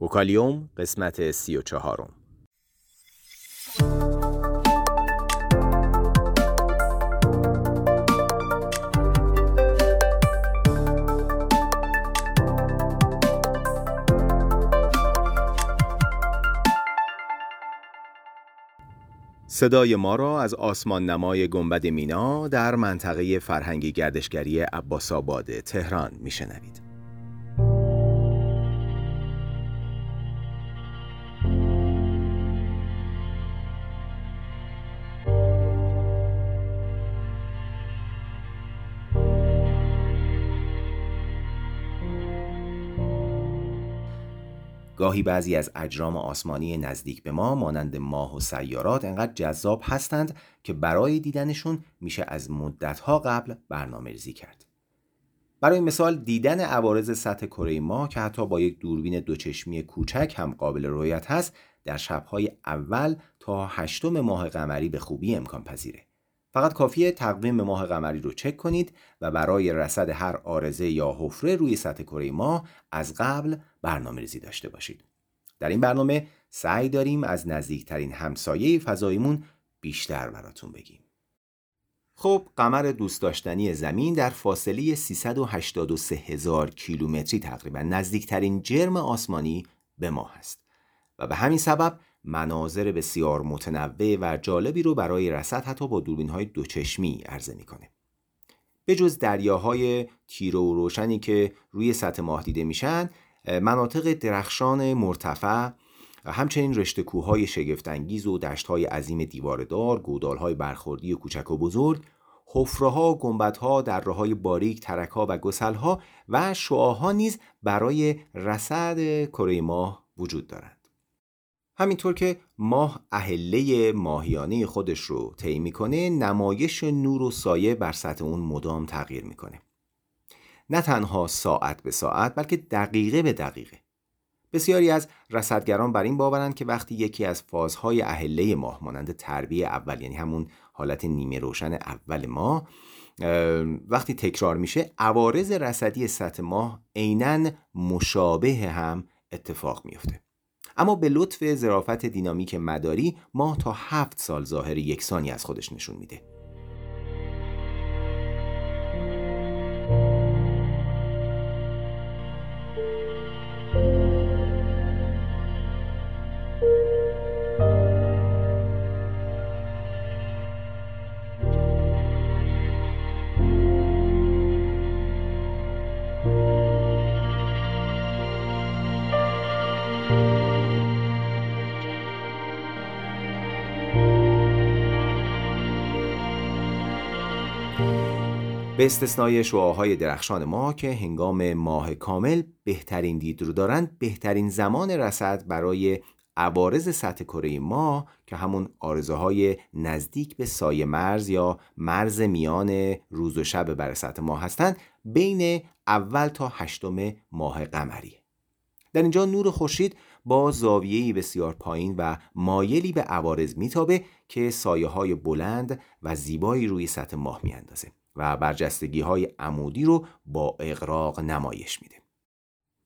وکالیوم قسمت سی و چهارم صدای ما را از آسمان نمای گنبد مینا در منطقه فرهنگی گردشگری عباس آباد تهران میشنوید. گاهی بعضی از اجرام آسمانی نزدیک به ما مانند ماه و سیارات انقدر جذاب هستند که برای دیدنشون میشه از مدتها قبل برنامه ریزی کرد. برای مثال دیدن عوارض سطح کره ماه که حتی با یک دوربین دوچشمی کوچک هم قابل رویت هست در شبهای اول تا هشتم ماه قمری به خوبی امکان پذیره. فقط کافیه تقویم ماه قمری رو چک کنید و برای رصد هر آرزه یا حفره روی سطح کره ماه از قبل برنامه ریزی داشته باشید. در این برنامه سعی داریم از نزدیکترین همسایه فضاییمون بیشتر براتون بگیم. خب قمر دوست داشتنی زمین در فاصله 383 هزار کیلومتری تقریبا نزدیکترین جرم آسمانی به ما هست و به همین سبب مناظر بسیار متنوع و جالبی رو برای رصد حتی با دوربین های دوچشمی عرضه می‌کنه. به جز دریاهای تیره و روشنی که روی سطح ماه دیده میشن مناطق درخشان مرتفع همچنین رشته کوههای شگفتانگیز و دشتهای عظیم دیواردار، گودالهای برخوردی و کوچک و بزرگ، حفره‌ها، گنبدها، دره‌های باریک، ترکها و گسلها و شعاها نیز برای رصد کره ماه وجود دارند. همینطور که ماه اهله ماهیانه خودش رو طی می‌کنه نمایش نور و سایه بر سطح اون مدام تغییر می‌کنه. نه تنها ساعت به ساعت بلکه دقیقه به دقیقه. بسیاری از رصدگران بر این باورند که وقتی یکی از فازهای اهله ماه مانند تربیه اول یعنی همون حالت نیمه روشن اول ماه وقتی تکرار میشه عوارض رصدی سطح ماه عینا مشابه هم اتفاق میفته اما به لطف ظرافت دینامیک مداری ماه تا هفت سال ظاهر یکسانی از خودش نشون میده. به استثنای شعاهای درخشان ما که هنگام ماه کامل بهترین دید رو دارند بهترین زمان رسد برای عوارض سطح کره ما که همون آرزه نزدیک به سایه مرز یا مرز میان روز و شب بر سطح ماه هستند بین اول تا هشتم ماه قمری. در اینجا نور خورشید با زاویه‌ای بسیار پایین و مایلی به عوارض میتابه که سایه های بلند و زیبایی روی سطح ماه میاندازه و برجستگی های عمودی رو با اقراق نمایش میده.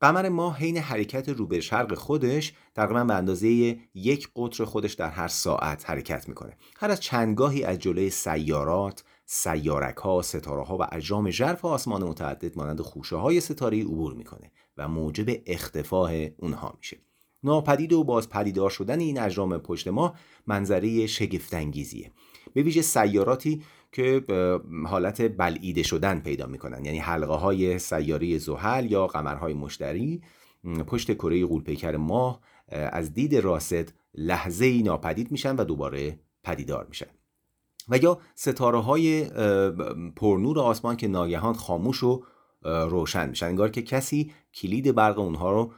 قمر ماه حین حرکت رو به شرق خودش تقریبا به اندازه یک قطر خودش در هر ساعت حرکت می‌کنه. هر از چندگاهی از جلوی سیارات، سیارک ها، ستاره ها و اجرام ژرف آسمان متعدد مانند خوشه های ستاره عبور می‌کنه و موجب اختفاء اونها میشه. ناپدید و باز پدیدار شدن این اجرام پشت ما منظره شگفتانگیزیه. به ویژه سیاراتی که حالت بلعیده شدن پیدا می‌کنن. یعنی حلقه های سیاره زحل یا قمرهای مشتری پشت کره غولپیکر ماه از دید راست لحظه ای ناپدید میشن و دوباره پدیدار میشن. و یا ستاره های پرنور آسمان که ناگهان خاموش و روشن میشن. انگار که کسی کلید برق اونها رو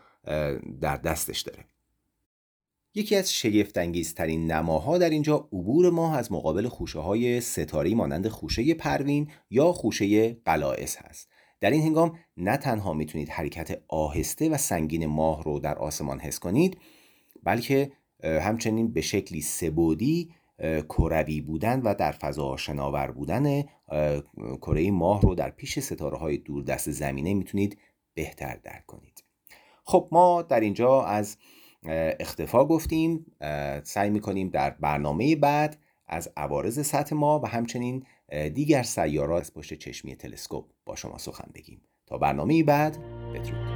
در دستش داره. یکی از شگفتانگیزترین نماها در اینجا عبور ماه از مقابل خوشه های ستاری مانند خوشه پروین یا خوشه قلائس هست. در این هنگام نه تنها می‌تونید حرکت آهسته و سنگین ماه رو در آسمان حس کنید بلکه همچنین به شکلی سبودی کروی بودن و در فضا شناور بودن کره ماه رو در پیش ستاره های دوردست زمینه می‌تونید بهتر درک کنید. خب ما در اینجا از اختفا گفتیم. سعی می‌کنیم در برنامه بعد از عوارض سطح ما و همچنین دیگر سیارات پشت چشمی تلسکوپ با شما سخن بگیم. تا برنامه بعد بدرود.